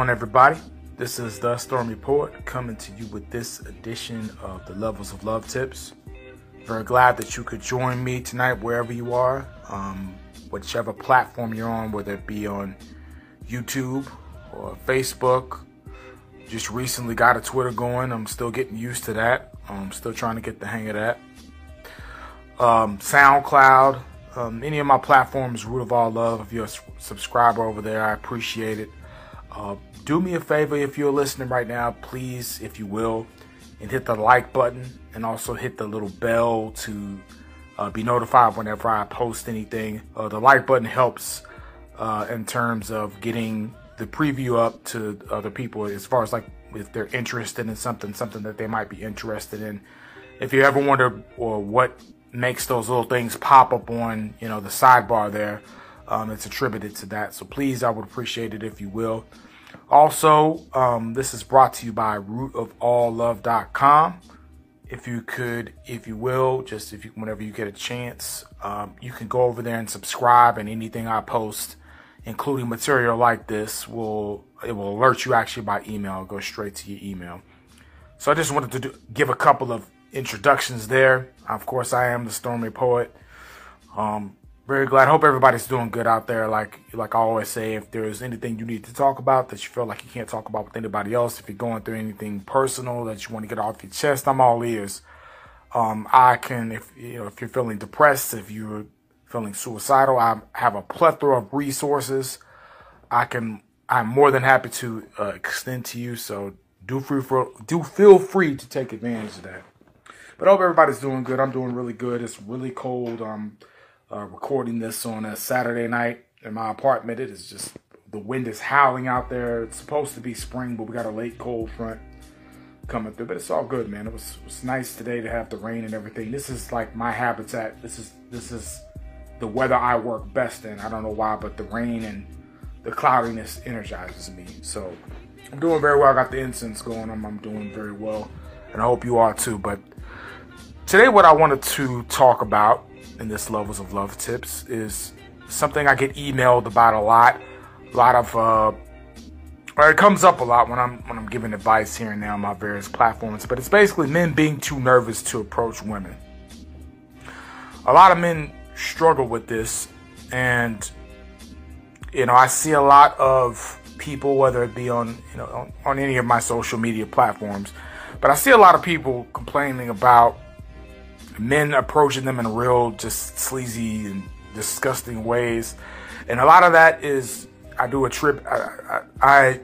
On, everybody? This is the Stormy Poet coming to you with this edition of the Levels of Love Tips. Very glad that you could join me tonight, wherever you are, um, whichever platform you're on, whether it be on YouTube or Facebook. Just recently got a Twitter going. I'm still getting used to that. I'm still trying to get the hang of that. Um, SoundCloud, um, any of my platforms, Root of All Love. If you're a subscriber over there, I appreciate it. Uh, do me a favor if you're listening right now, please, if you will, and hit the like button and also hit the little bell to uh, be notified whenever I post anything. Uh, the like button helps uh, in terms of getting the preview up to other people as far as like if they're interested in something, something that they might be interested in. If you ever wonder or what makes those little things pop up on you know the sidebar there, um, it's attributed to that. So please, I would appreciate it if you will. Also, um, this is brought to you by rootofalllove.com. If you could, if you will, just if you, whenever you get a chance, um, you can go over there and subscribe, and anything I post, including material like this, will it will alert you actually by email, go straight to your email. So I just wanted to do, give a couple of introductions there. Of course, I am the Stormy Poet. Um, very glad. Hope everybody's doing good out there. Like like I always say, if there's anything you need to talk about that you feel like you can't talk about with anybody else, if you're going through anything personal that you want to get off your chest, I'm all ears. Um, I can, if you know, if you're feeling depressed, if you're feeling suicidal, I have a plethora of resources. I can, I'm more than happy to uh, extend to you. So do free for, do feel free to take advantage of that. But I hope everybody's doing good. I'm doing really good. It's really cold. Um, uh, recording this on a Saturday night in my apartment. It is just the wind is howling out there. It's supposed to be spring, but we got a late cold front coming through. But it's all good, man. It was it was nice today to have the rain and everything. This is like my habitat. This is this is the weather I work best in. I don't know why, but the rain and the cloudiness energizes me. So I'm doing very well. I got the incense going on. I'm doing very well, and I hope you are too. But today, what I wanted to talk about in this Levels of Love tips is something I get emailed about a lot. A lot of uh or it comes up a lot when I'm when I'm giving advice here and there on my various platforms, but it's basically men being too nervous to approach women. A lot of men struggle with this and you know, I see a lot of people whether it be on, you know, on, on any of my social media platforms, but I see a lot of people complaining about men approaching them in real, just sleazy and disgusting ways. And a lot of that is, I do a trip, I, I,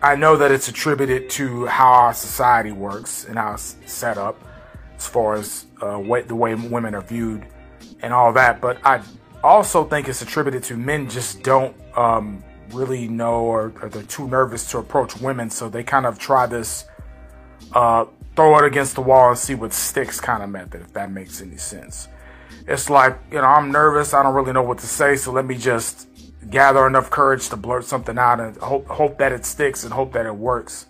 I know that it's attributed to how our society works and how it's set up as far as uh, what, the way women are viewed and all that. But I also think it's attributed to men just don't um, really know or, or, they're too nervous to approach women. So they kind of try this uh, throw it against the wall and see what sticks kind of method, if that makes any sense. It's like, you know, I'm nervous. I don't really know what to say. So let me just gather enough courage to blurt something out and hope, hope that it sticks and hope that it works.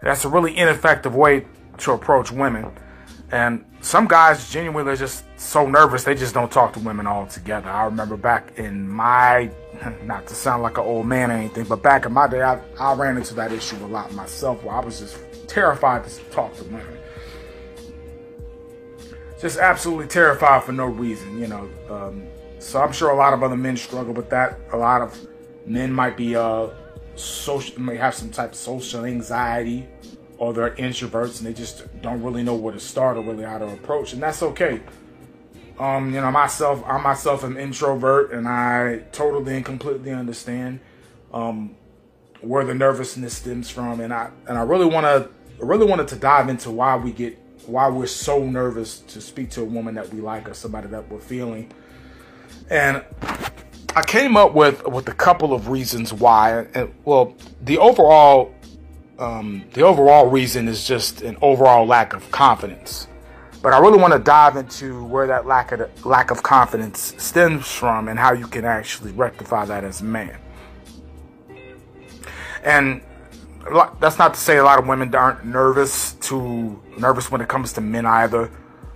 That's a really ineffective way to approach women. And some guys genuinely are just so nervous they just don't talk to women altogether. I remember back in my, not to sound like an old man or anything, but back in my day, I, I ran into that issue a lot myself where I was just terrified to talk to women. Just absolutely terrified for no reason, you know. Um, so I'm sure a lot of other men struggle with that. A lot of men might be uh, social, may have some type of social anxiety, or they're introverts and they just don't really know where to start or really how to approach, and that's okay. Um, you know, myself, I myself am introvert, and I totally and completely understand um, where the nervousness stems from, and I and I really want to I really wanted to dive into why we get why we're so nervous to speak to a woman that we like or somebody that we're feeling. And I came up with with a couple of reasons why. And well, the overall um, the overall reason is just an overall lack of confidence. But I really want to dive into where that lack of lack of confidence stems from and how you can actually rectify that as a man. And that's not to say a lot of women aren't nervous to nervous when it comes to men either.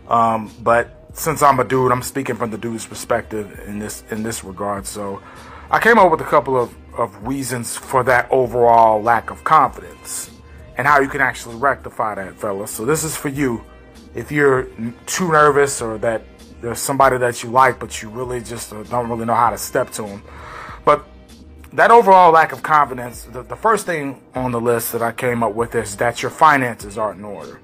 Um, but since I'm a dude, I'm speaking from the dude's perspective in this in this regard. So I came up with a couple of, of reasons for that overall lack of confidence and how you can actually rectify that, fellas. So this is for you. If you're too nervous or that there's somebody that you like, but you really just uh, don't really know how to step to them. But that overall lack of confidence, the, the first thing on the list that I came up with is that your finances aren't in order.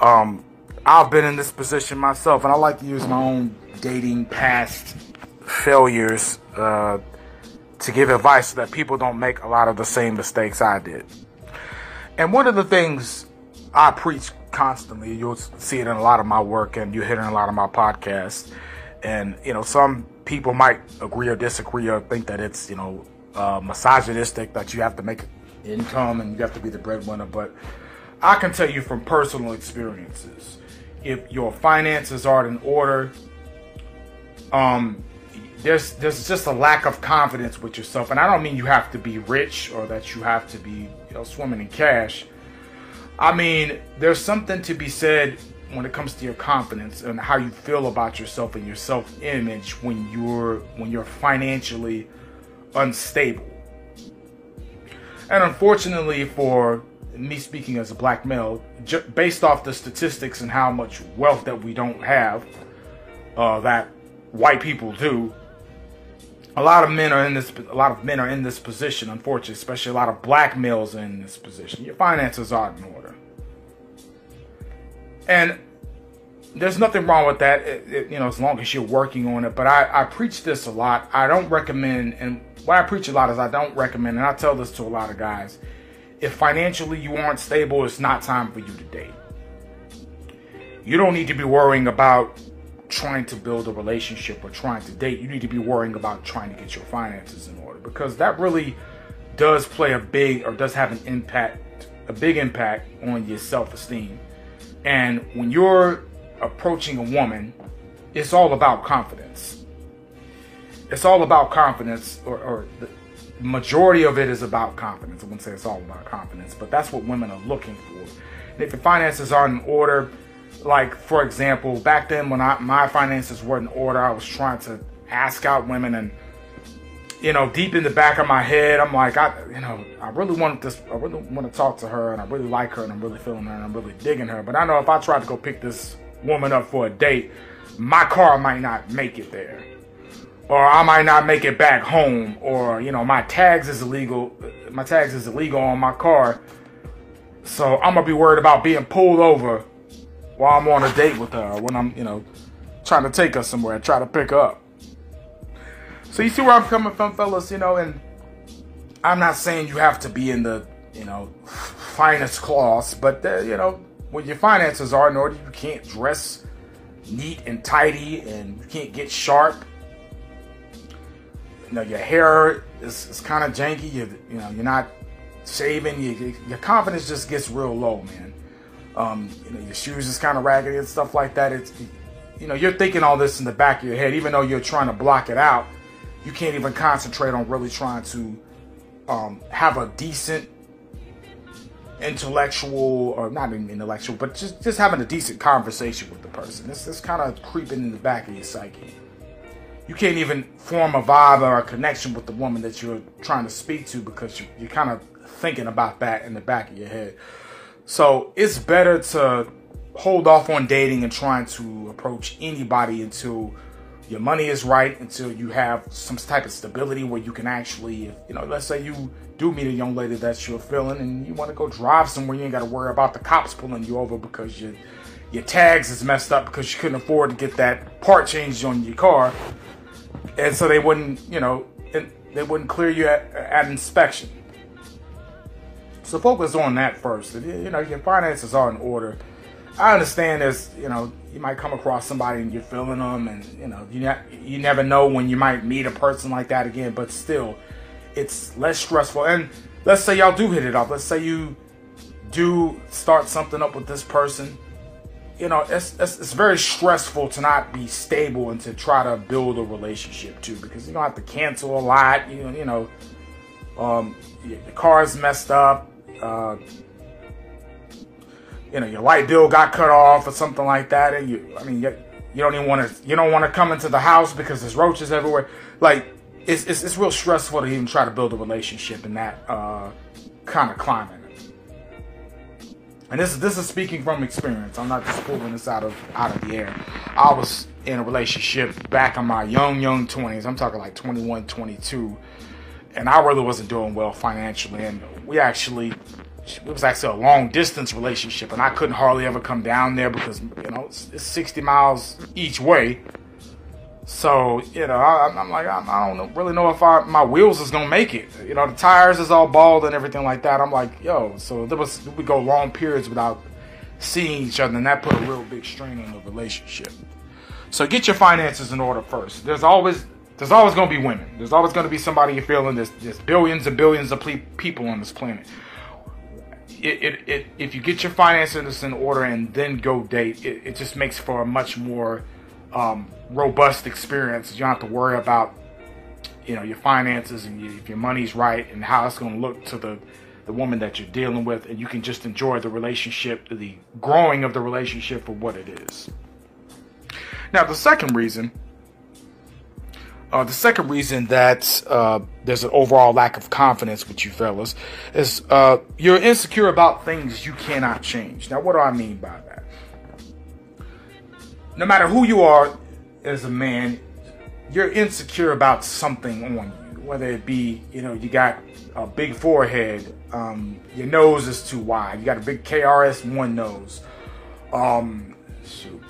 Um, I've been in this position myself, and I like to use my own dating past failures uh, to give advice so that people don't make a lot of the same mistakes I did. And one of the things I preach constantly, you'll see it in a lot of my work, and you hear it in a lot of my podcasts. And you know, some people might agree or disagree or think that it's you know uh, misogynistic that you have to make income and you have to be the breadwinner, but I can tell you from personal experiences if your finances aren't in order, um, there's there's just a lack of confidence with yourself, and I don't mean you have to be rich or that you have to be you know swimming in cash. I mean there's something to be said when it comes to your confidence and how you feel about yourself and your self-image when you're when you're financially unstable. And unfortunately for me speaking as a black male, based off the statistics and how much wealth that we don't have, uh, that white people do, a lot of men are in this. A lot of men are in this position, unfortunately, especially a lot of black males are in this position. Your finances aren't in order, and there's nothing wrong with that. It, it, you know, as long as you're working on it. But I, I preach this a lot. I don't recommend, and what I preach a lot is I don't recommend, and I tell this to a lot of guys if financially you aren't stable, it's not time for you to date. You don't need to be worrying about trying to build a relationship or trying to date. You need to be worrying about trying to get your finances in order because that really does play a big or does have an impact, a big impact on your self esteem. And when you're approaching a woman, it's all about confidence. It's all about confidence or, or the, majority of it is about confidence. I wouldn't say it's all about confidence, but that's what women are looking for. And if your finances are in order, like for example, back then when I, my finances were in order, I was trying to ask out women and you know, deep in the back of my head, I'm like, I, you know, I really want this, I really want to talk to her, and I really like her, and I'm really feeling her, and I'm really digging her. But I know if I tried to go pick this woman up for a date, my car might not make it there or I might not make it back home, or you know, my tags is illegal. My tags is illegal on my car, so I'm gonna be worried about being pulled over while I'm on a date with her, when I'm, you know, trying to take her somewhere, try to pick her up. So you see where I'm coming from, fellas, you know, and I'm not saying you have to be in the, you know, finest class, but uh, you know, when your finances are in order, you can't dress neat and tidy, and you can't get sharp you know your hair is, is kind of janky. You you know you're not shaving. You, your confidence just gets real low, man. Um, you know your shoes is kind of raggedy and stuff like that. It's you know you're thinking all this in the back of your head, even though you're trying to block it out. You can't even concentrate on really trying to um, have a decent intellectual or not even intellectual, but just just having a decent conversation with the person. It's, it's kind of creeping in the back of your psyche you can't even form a vibe or a connection with the woman that you're trying to speak to because you, you're kind of thinking about that in the back of your head. So it's better to hold off on dating and trying to approach anybody until your money is right, until you have some type of stability where you can actually, you know, let's say you do meet a young lady that you're feeling and you want to go drive somewhere, you ain't got to worry about the cops pulling you over because your your tags is messed up because you couldn't afford to get that part changed on your car and so they wouldn't, you know, they wouldn't clear you at, at inspection. So focus on that first. You know, your finances are in order. I understand there's, you know, you might come across somebody and you're feeling them, and you know, you ne- you never know when you might meet a person like that again. But still, it's less stressful. And let's say y'all do hit it off. Let's say you do start something up with this person you know, it's, it's, it's very stressful to not be stable and to try to build a relationship too, because you don't have to cancel a lot. You you know, um, your, car's messed up. Uh, you know, your light bill got cut off or something like that, and you, I mean, You don't even want to. You don't want to come into the house because there's roaches everywhere. Like it's, it's it's real stressful to even try to build a relationship in that uh, kind of climate. And this is this is speaking from experience. I'm not just pulling this out of out of the air. I was in a relationship back in my young young 20s. I'm talking like 21, 22, and I really wasn't doing well financially. And we actually it was actually a long distance relationship, and I couldn't hardly ever come down there because you know it's, it's 60 miles each way. So you know, I, am like, I, I, don't really know if I, my wheels is gonna make it. You know, the tires is all bald and everything like that. I'm like, yo, so there was we go long periods without seeing each other, and that put a real big strain on the relationship. So get your finances in order first. There's always there's always gonna be women. There's always gonna be somebody you're feeling. There's, there's billions and billions of people on this planet it, it, it, if you get your finances in order and then go date, it, it just makes for a much more um, robust experience. You don't have to worry about, you know, your finances and you, if your money's right and how it's going to look to the the woman that you're dealing with, and you can just enjoy the relationship, the growing of the relationship for what it is. Now, the second reason uh, the second reason that uh, there's an overall lack of confidence with you fellas is uh, you're insecure about things you cannot change. Now, what do I mean by that? No matter who you are as a man, you're insecure about something on you, whether it be, you know, you got a big forehead, um, your nose is too wide, you got a big KRS-One nose, um, shoot,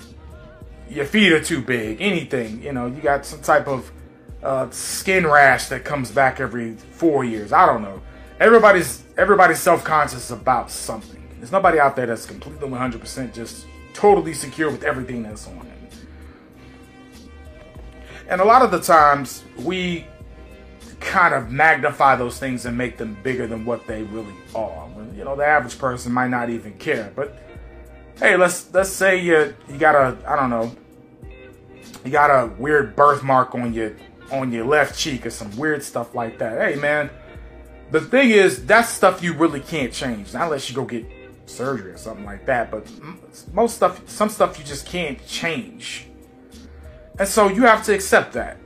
your feet are too big, anything, you know, you got some type of uh, skin rash that comes back every four years. I don't know. Everybody's everybody's self conscious about something. There's nobody out there that's completely 100% just totally secure with everything that's on them. And a lot of the times we kind of magnify those things and make them bigger than what they really are. You know, the average person might not even care. But hey, let's let's say you you got a I don't know, you got a weird birthmark on your on your left cheek or some weird stuff like that. Hey, man, the thing is, that's stuff you really can't change. Not unless you go get surgery or something like that. But most stuff, some stuff you just can't change. And so you have to accept that.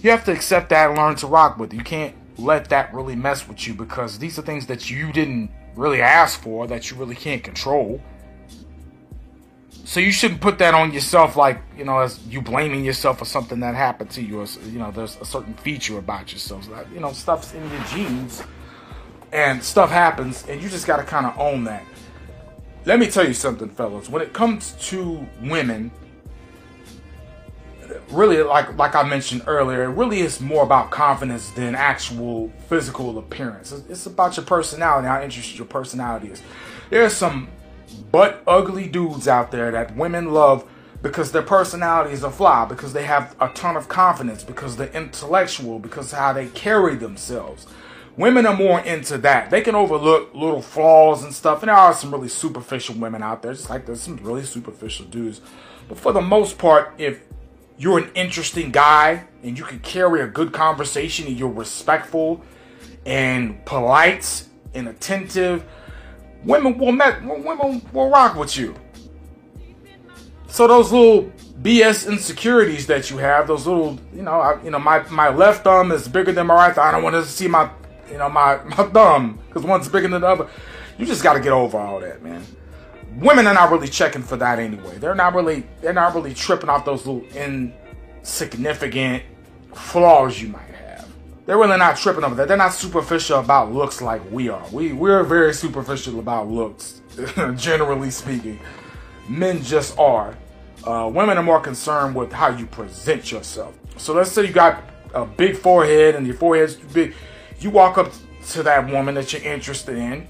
You have to accept that and learn to rock with it. You can't let that really mess with you because these are things that you didn't really ask for, that you really can't control. So you shouldn't put that on yourself like, you know, as you blaming yourself for something that happened to you. Or, you know, there's a certain feature about yourself. Like, you know, stuff's in your genes and stuff happens and you just got to kind of own that. Let me tell you something, fellas. When it comes to women, really like like I mentioned earlier, it really is more about confidence than actual physical appearance. It's about your personality, how interesting your personality is. There's some but ugly dudes out there that women love because their personalities are fly, because they have a ton of confidence, because they're intellectual, because how they carry themselves. Women are more into that. They can overlook little flaws and stuff. And there are some really superficial women out there, just like there's some really superficial dudes. But for the most part, if you're an interesting guy and you can carry a good conversation and you're respectful and polite and attentive women will met, women will rock with you. So those little BS insecurities that you have, those little, you know, I, you know, my my left thumb is bigger than my right thumb. I don't want to see my, you know, my my thumb because one's bigger than the other. You just got to get over all that, man. Women are not really checking for that anyway. They're not really they're not really tripping off those little insignificant flaws you might they're really not tripping over that. They're not superficial about looks like we are. We we're very superficial about looks, generally speaking. Men just are. Uh, women are more concerned with how you present yourself. So let's say you got a big forehead and your forehead's big. You walk up to that woman that you're interested in,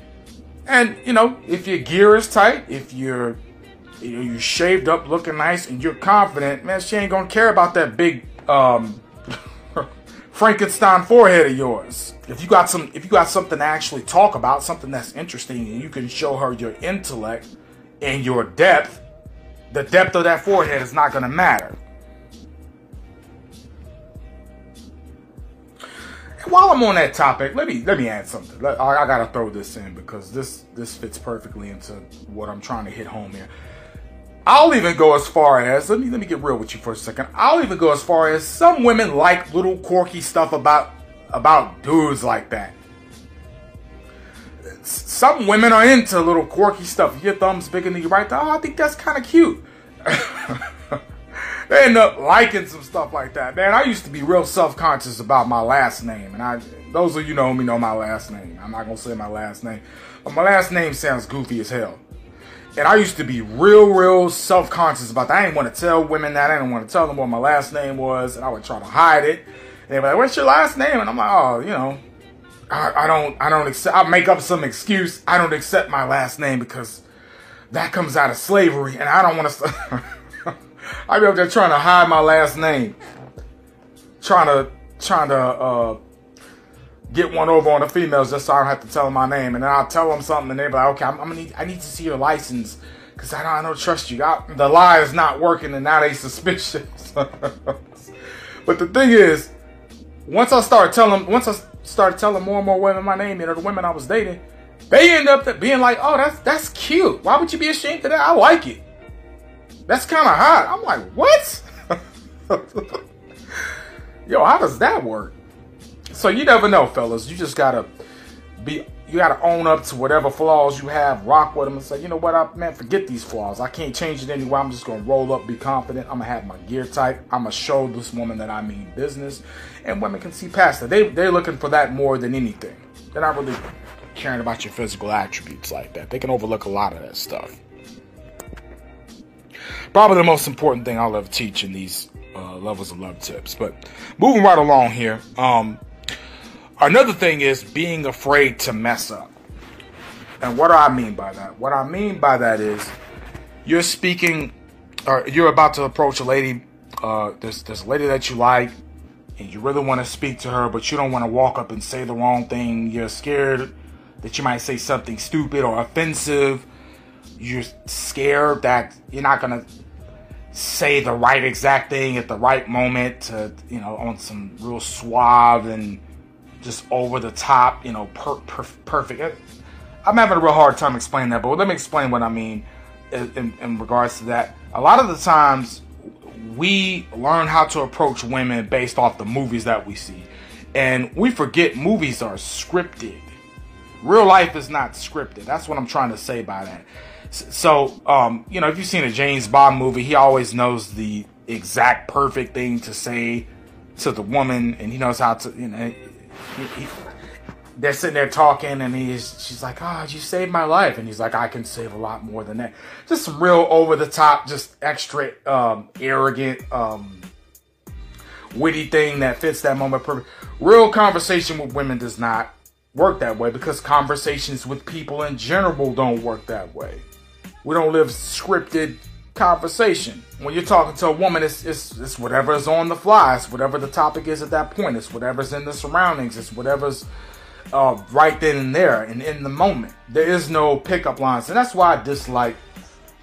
and you know if your gear is tight, if you're you know, you shaved up, looking nice, and you're confident, man, she ain't gonna care about that big um, Frankenstein forehead of yours. If you got some if you got something to actually talk about, something that's interesting and you can show her your intellect and your depth, the depth of that forehead is not going to matter. And while I'm on that topic, let me let me add something. I, I got to throw this in because this this fits perfectly into what I'm trying to hit home here. I'll even go as far as let me let me get real with you for a second. I'll even go as far as some women like little quirky stuff about about dudes like that. Some women are into little quirky stuff. Your thumb's bigger than your right thumb. Oh, I think that's kind of cute. they end up liking some stuff like that. Man, I used to be real self-conscious about my last name, and I those of you know me know my last name. I'm not gonna say my last name, but my last name sounds goofy as hell. And I used to be real, real self-conscious about that. I didn't want to tell women that. I didn't want to tell them what my last name was, and I would try to hide it. And they'd be like, "What's your last name?" And I'm like, "Oh, you know, I, I don't, I don't accept. I make up some excuse. I don't accept my last name because that comes out of slavery, and I don't want to." I be up there trying to hide my last name, trying to trying to uh, get one over on the females just so I don't have to tell them my name, and then I'll tell them something, and they're like, "Okay, I'm, I'm, gonna need I need to see your license because I don't I don't trust you. I, the lie is not working, and now they suspicious." but the thing is, once I started telling once I started telling more and more women my name, you know, the women I was dating, they end up being like, "Oh, that's that's cute. Why would you be ashamed of that? I like it." That's kind of hot. I'm like, what? Yo, how does that work? So you never know, fellas. You just gotta be. You gotta own up to whatever flaws you have. Rock with them and say, you know what, I man, forget these flaws. I can't change it anyway. I'm just gonna roll up, be confident. I'm gonna have my gear tight. I'm gonna show this woman that I mean business, and women can see past it. They they're looking for that more than anything. They're not really caring about your physical attributes like that. They can overlook a lot of that stuff probably the most important thing I'll ever teach in these uh, levels of love tips. But moving right along here, um, another thing is being afraid to mess up. And what do I mean by that? What I mean by that is you're speaking, or you're about to approach a lady. Uh, there's a lady that you like, and you really want to speak to her, but you don't want to walk up and say the wrong thing. You're scared that you might say something stupid or offensive you're scared that you're not gonna say the right exact thing at the right moment to you know on some real suave and just over the top you know per, per, perfect. I'm having a real hard time explaining that but let me explain what i mean in, in regards to that. A lot of the times we learn how to approach women based off the movies that we see. And we forget movies are scripted. Real life is not scripted. That's what i'm trying to say by that. So, um, you know, if you've seen a James Bond movie, he always knows the exact perfect thing to say to the woman, and he knows how to, you know, he, he, they're sitting there talking, and he's, she's like, "Oh, you saved my life," and he's like, "I can save a lot more than that." Just some real over the top, just extra um, arrogant, um, witty thing that fits that moment perfect. Real conversation with women does not work that way because conversations with people in general don't work that way. We don't live scripted conversation. When you're talking to a woman, it's, it's, it's whatever's on the fly. It's whatever the topic is at that point. It's whatever's in the surroundings. It's whatever's uh, right then and there and in the moment. There is no pickup lines, and that's why I dislike.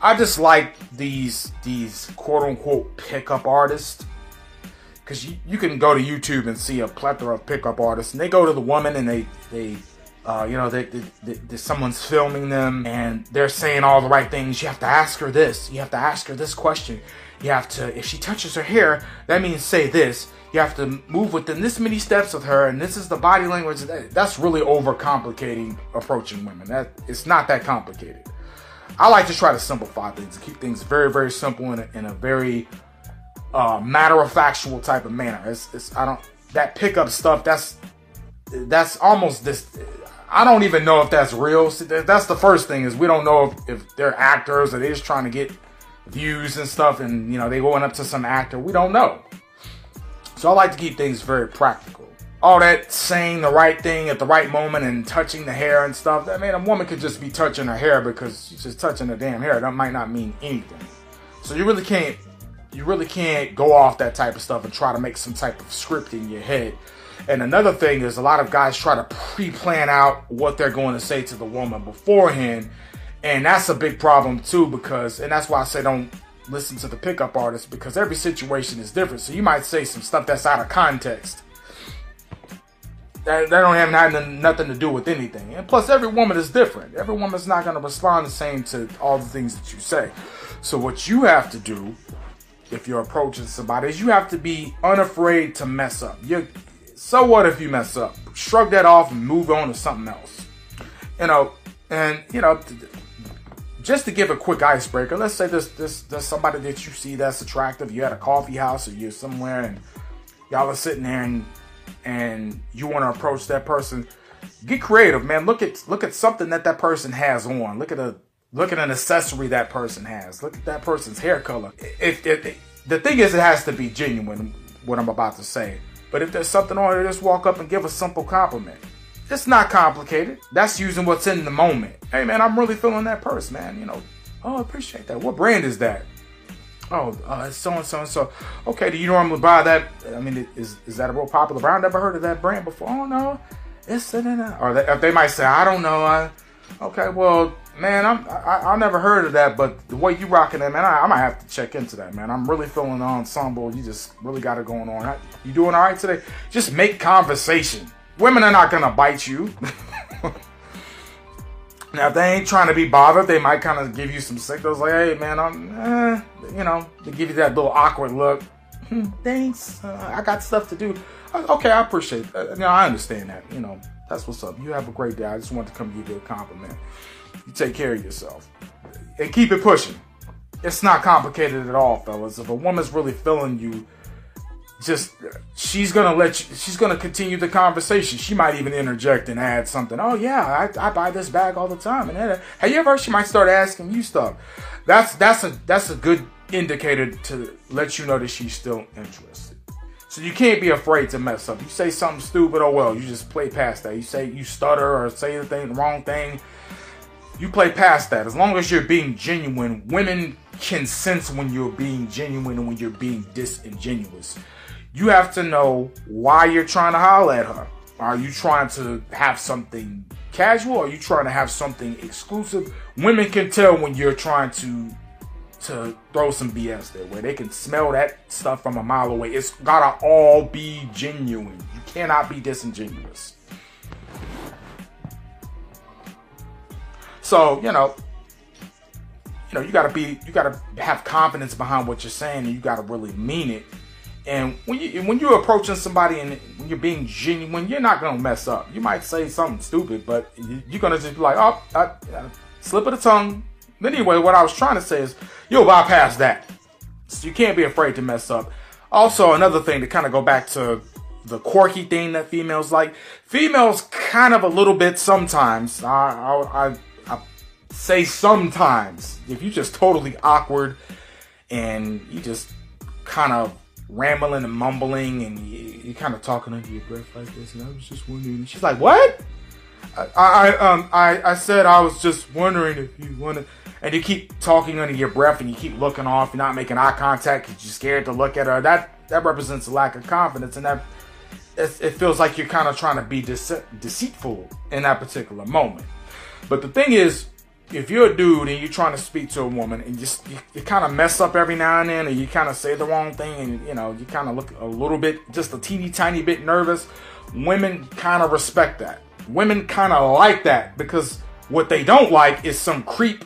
I dislike these these quote unquote pickup artists because you, you can go to YouTube and see a plethora of pickup artists, and they go to the woman and they they uh, you know, that someone's filming them and they're saying all the right things. You have to ask her this. You have to ask her this question. You have to, if she touches her hair, that means say this. You have to move within this many steps with her, and this is the body language. That's really overcomplicating approaching women. That it's not that complicated. I like to try to simplify things, keep things very, very simple in a, in a very uh, matter of factual type of manner. It's, it's I don't that pickup stuff. That's that's almost this I don't even know if that's real. That's the first thing is we don't know if, if they're actors or they're just trying to get views and stuff, and you know they going up to some actor. We don't know. So I like to keep things very practical. All that saying the right thing at the right moment and touching the hair and stuff. I mean, a woman could just be touching her hair because she's just touching her damn hair. That might not mean anything. So you really can't, you really can't go off that type of stuff and try to make some type of script in your head and another thing is a lot of guys try to pre-plan out what they're going to say to the woman beforehand. And that's a big problem too because and that's why I say don't listen to the pickup artist because every situation is different. So you might say some stuff that's out of context. That, that don't have nothing, to do with anything. And plus every woman is different. Every woman's not going to respond the same to all the things that you say. So what you have to do if you're approaching somebody is you have to be unafraid to mess up. You so what if you mess up? Shrug that off and move on to something else. You know, and you know, just to give a quick icebreaker, let's say there's, there's, there's somebody that you see that's attractive. You're at a coffee house or you're somewhere and y'all are sitting there and and you want to approach that person. Get creative, man. Look at look at something that that person has on. Look at a look at an accessory that person has. Look at that person's hair color. If, if, if the thing is, it has to be genuine. What I'm about to say. But if there's something on there, just walk up and give a simple compliment. It's not complicated. That's using what's in the moment. Hey man, I'm really feeling that purse, man. You know, oh, I appreciate that. What brand is that? Oh, so and so and so. Okay, do you normally buy that? I mean, is is that a real popular brand? I've never heard of that brand before. Oh no, it's uh, or they, they might say, I don't know. I, okay, well, man, I'm I, I never heard of that, but the way you rocking that, man, I, I might have to check into that, man. I'm really feeling the ensemble. You just really got it going on. You doing all right today? Just make conversation. Women are not gonna bite you. now, if they ain't trying to be bothered, they might kind of give you some signals like, "Hey, man, I'm," eh, you know, they give you that little awkward look. Hmm, thanks, uh, I got stuff to do. Uh, okay, I appreciate that. You know, I understand that. You know, that's what's up. You have a great day. I just wanted to come give you a compliment. You take care of yourself. And keep it pushing. It's not complicated at all, fellas. If a woman's really feeling you, just she's gonna let you she's gonna continue the conversation. She might even interject and add something. Oh yeah i, I buy this bag all the time. And have you ever she might start asking you stuff? That's that's a that's a good indicator to let you know that she's still interested. So you can't be afraid to mess up. You say something stupid oh well you just play past that. You say you stutter or say the thing the wrong thing you play past that as long as you're being genuine women can sense when you're being genuine and when you're being disingenuous you have to know why you're trying to holler at her. Are you trying to have something casual? Are you trying to have something exclusive? Women can tell when you're trying to to throw some BS there, where they can smell that stuff from a mile away. It's gotta all be genuine. You cannot be disingenuous. So you know, you know, you gotta be, you gotta have confidence behind what you're saying, and you gotta really mean it and when you when you're approaching somebody and when you're being genuine, you're not gonna mess up. You might say something stupid, but you're gonna just be like, oh, I, I, slip of the tongue. But anyway, what I was trying to say is you'll bypass that. So you can't be afraid to mess up. Also, another thing to kind of go back to the quirky thing that females like. Females kind of a little bit sometimes. I, I, I, say sometimes. If you're just totally awkward and you just kind of rambling and mumbling and you, are kind of talking under your breath like this. And I was just wondering. She's like, "What?" I, I um I, I said I was just wondering if you want to, and you keep talking under your breath and you keep looking off. You're not making eye contact because you're scared to look at her. That that represents a lack of confidence, and that it, it feels like you're kind of trying to be dece- deceitful in that particular moment. But the thing is, if you're a dude and you're trying to speak to a woman and just you, you kind of mess up every now and then, and you kind of say the wrong thing, and you know you kind of look a little bit, just a teeny tiny bit nervous, women kind of respect that. Women kind of like that because what they don't like is some creep.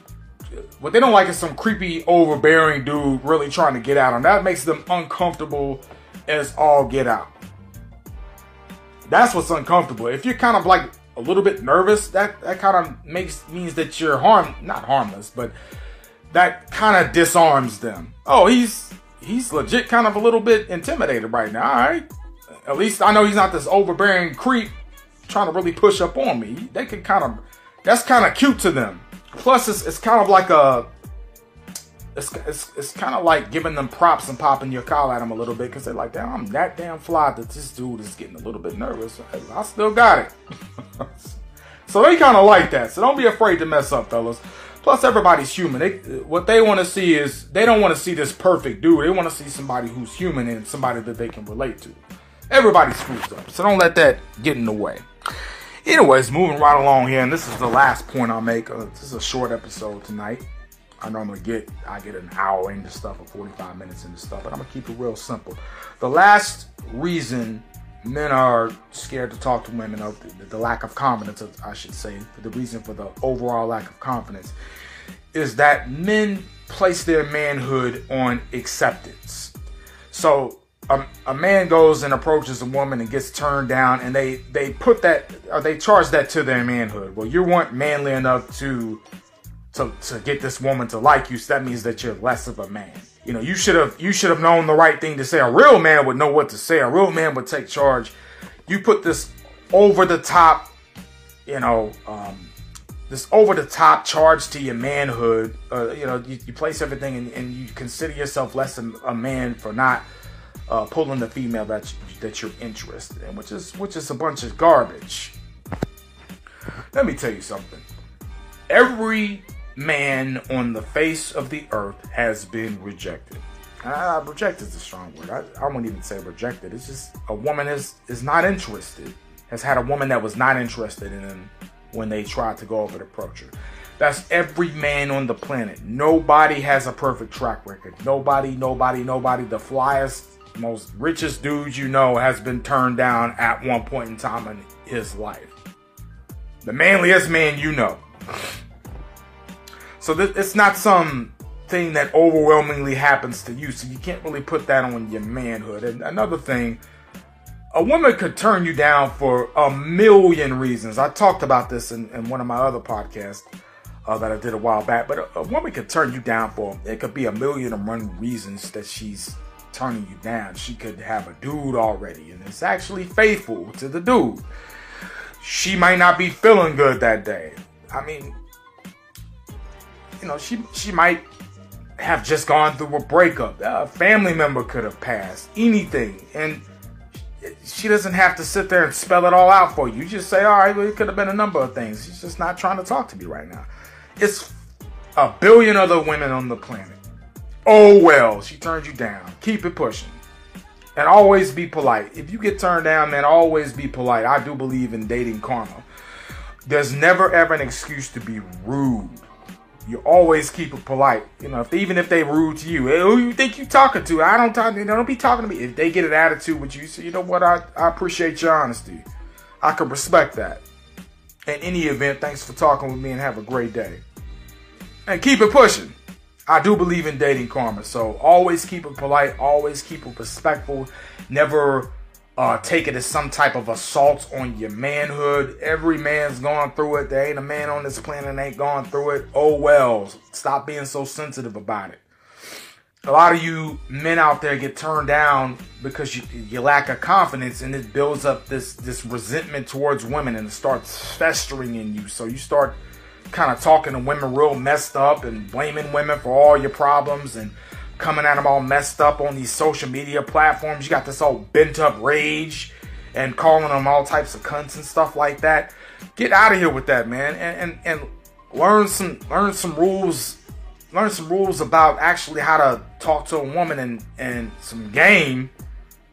What they don't like is some creepy, overbearing dude really trying to get out on. That makes them uncomfortable as all get out. That's what's uncomfortable. If you're kind of like a little bit nervous, that that kind of makes means that you're harm not harmless, but that kind of disarms them. Oh, he's he's legit kind of a little bit intimidated right now. All right, at least I know he's not this overbearing creep trying to really push up on me. They can kind of that's kind of cute to them. Plus, it's it's kind of like a it's, it's, it's kind of like giving them props and popping your collar at them a little bit because they're like, damn, I'm that damn fly that this dude is getting a little bit nervous. I still got it. so they kind of like that. So don't be afraid to mess up, fellas. Plus, everybody's human. They, what they want to see is they don't want to see this perfect dude. They want to see somebody who's human and somebody that they can relate to. Everybody screws up, so don't let that get in the way. Anyways, moving right along here, and this is the last point I'll make. Uh, this is a short episode tonight. I normally get I get an hour into stuff or 45 minutes into stuff, but I'm gonna keep it real simple. The last reason men are scared to talk to women of the, the lack of confidence, I should say, the reason for the overall lack of confidence is that men place their manhood on acceptance. So a, a man goes and approaches a woman and gets turned down, and they they put that or they charge that to their manhood. Well, you weren't manly enough to to to get this woman to like you, so that means that you're less of a man. You know, you should have you should have known the right thing to say. A real man would know what to say. A real man would take charge. You put this over the top, you know, um, this over the top charge to your manhood. Uh, you know, you, you place everything and, and, you consider yourself less a man for not uh, pulling the female that you, that you're interested in, which is which is a bunch of garbage. Let me tell you something. Every man on the face of the earth has been rejected. Uh, rejected is a strong word. I, I won't even say rejected. It's just a woman is is not interested. Has had a woman that was not interested in him when they tried to go over to approach her. That's every man on the planet. Nobody has a perfect track record. Nobody, nobody, nobody. The flyest, most richest dude you know has been turned down at one point in time in his life. The manliest man you know. So th- it's not some thing that overwhelmingly happens to you. So you can't really put that on your manhood. And another thing, a woman could turn you down for a million reasons. I talked about this in, in one of my other podcasts uh, that I did a while back. But a, a, woman could turn you down for it could be a million and one reasons that she's turning you down. She could have a dude already and it's actually faithful to the dude. She might not be feeling good that day. I mean, you know, she she might have just gone through a breakup. A family member could have passed. Anything, and she doesn't have to sit there and spell it all out for you. You just say, all right, well, it could have been a number of things. She's just not trying to talk to me right now. It's a billion other women on the planet. Oh well, she turned you down. Keep it pushing. And always be polite. If you get turned down, man, always be polite. I do believe in dating karma. There's never ever an excuse to be rude you always keep it polite. You know, if even if they rude to you, hey, who you think you talking to? I don't talk. Don't be talking to me. If they get an attitude with you, say, you know what? I, I appreciate your honesty. I can respect that. In any event, thanks for talking with me and have a great day. And keep it pushing. I do believe in dating karma, so always keep it polite, always keep it respectful, never uh, take it as some type of assault on your manhood. Every man's gone through it. There ain't a man on this planet ain't gone through it. Oh well. Stop being so sensitive about it. A lot of you men out there get turned down because you, you lack of confidence and it builds up this, this resentment towards women and it starts festering in you. So you start kind of talking to women real messed up and blaming women for all your problems and coming at them all messed up on these social media platforms. You got this all bent up rage and calling them all types of cunts and stuff like that. Get out of here with that, man, and and, and learn some learn some rules. Learn some rules about actually how to talk to a woman and, and some game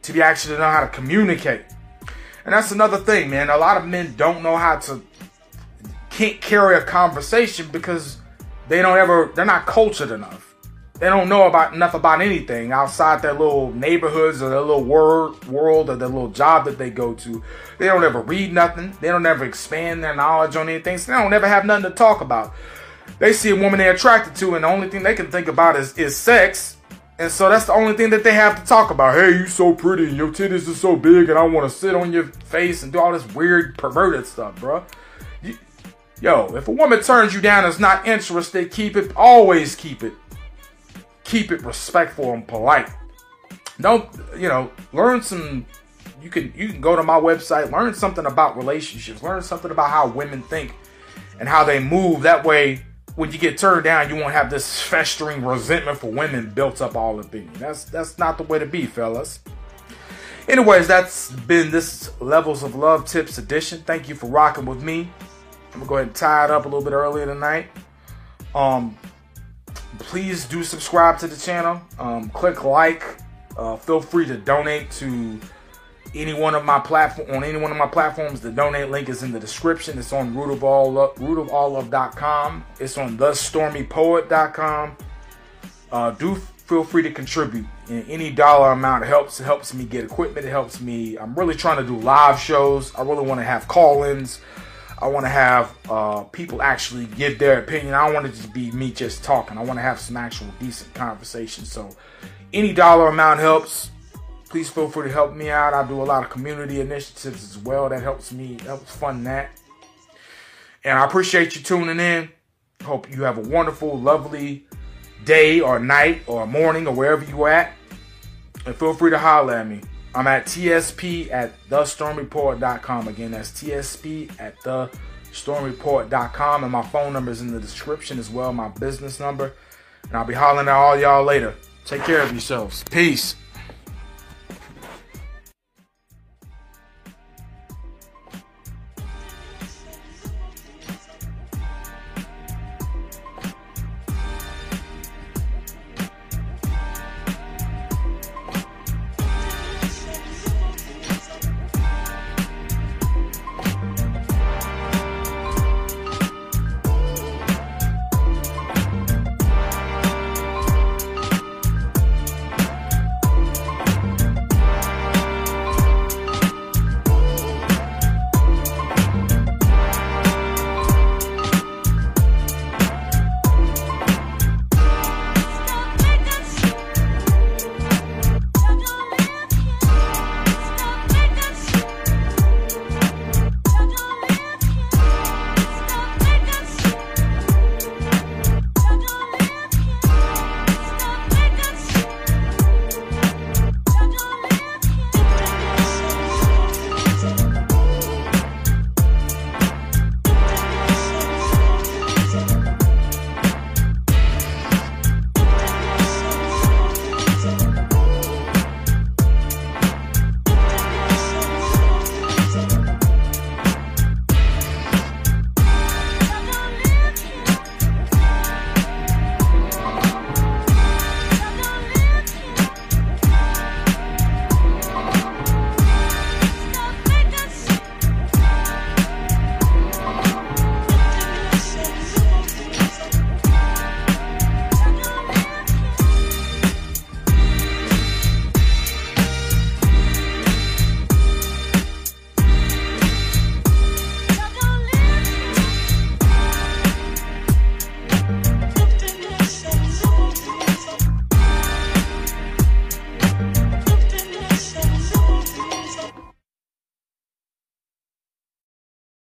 to be actually to know how to communicate. And that's another thing, man. A lot of men don't know how to can't carry a conversation because they don't ever they're not cultured enough they don't know about enough about anything outside their little neighborhoods or their little world, world or their little job that they go to. They don't ever read nothing. They don't ever expand their knowledge on anything. So they don't ever have nothing to talk about. They see a woman they're attracted to, and the only thing they can think about is, is sex. And so that's the only thing that they have to talk about. Hey, you so pretty, and your titties are so big, and I want to sit on your face and do all this weird perverted stuff, bro. Yo, if a woman turns you down and is not interested, keep it. Always keep it keep it respectful and polite. Don't you know? Learn some. You can you can go to my website, learn something about relationships, learn something about how women think and how they move. That way, when you get turned down, you won't have this festering resentment for women built up all of you. That's that's not the way to be, fellas. Anyways, that's been this Levels of Love Tips edition. Thank you for rocking with me. I'm gonna go ahead and tie it up a little bit earlier tonight. Um, please do subscribe to the channel. Um, click like. Uh, feel free to donate to any one of my platform on any one of my platforms. The donate link is in the description. It's on root of all rootofalllove.com. It's on thestormypoet.com. Uh, do feel free to contribute. And any dollar amount helps. It helps me get equipment. It helps me. I'm really trying to do live shows. I really want to have call-ins. I want to have uh, people actually give their opinion. I don't want it to be me just talking. I want to have some actual decent conversation. So, any dollar amount helps. Please feel free to help me out. I do a lot of community initiatives as well. That helps me, helps fund that. And I appreciate you tuning in. Hope you have a wonderful, lovely day or night or morning or wherever you're at. And feel free to holler at me. I'm at TSP at thestormypoet.com. Again, that's TSP at thestormypoet.com. And my phone number is in the description as well, my business number. And I'll be hollering at all y'all later. Take care of yourselves. Peace.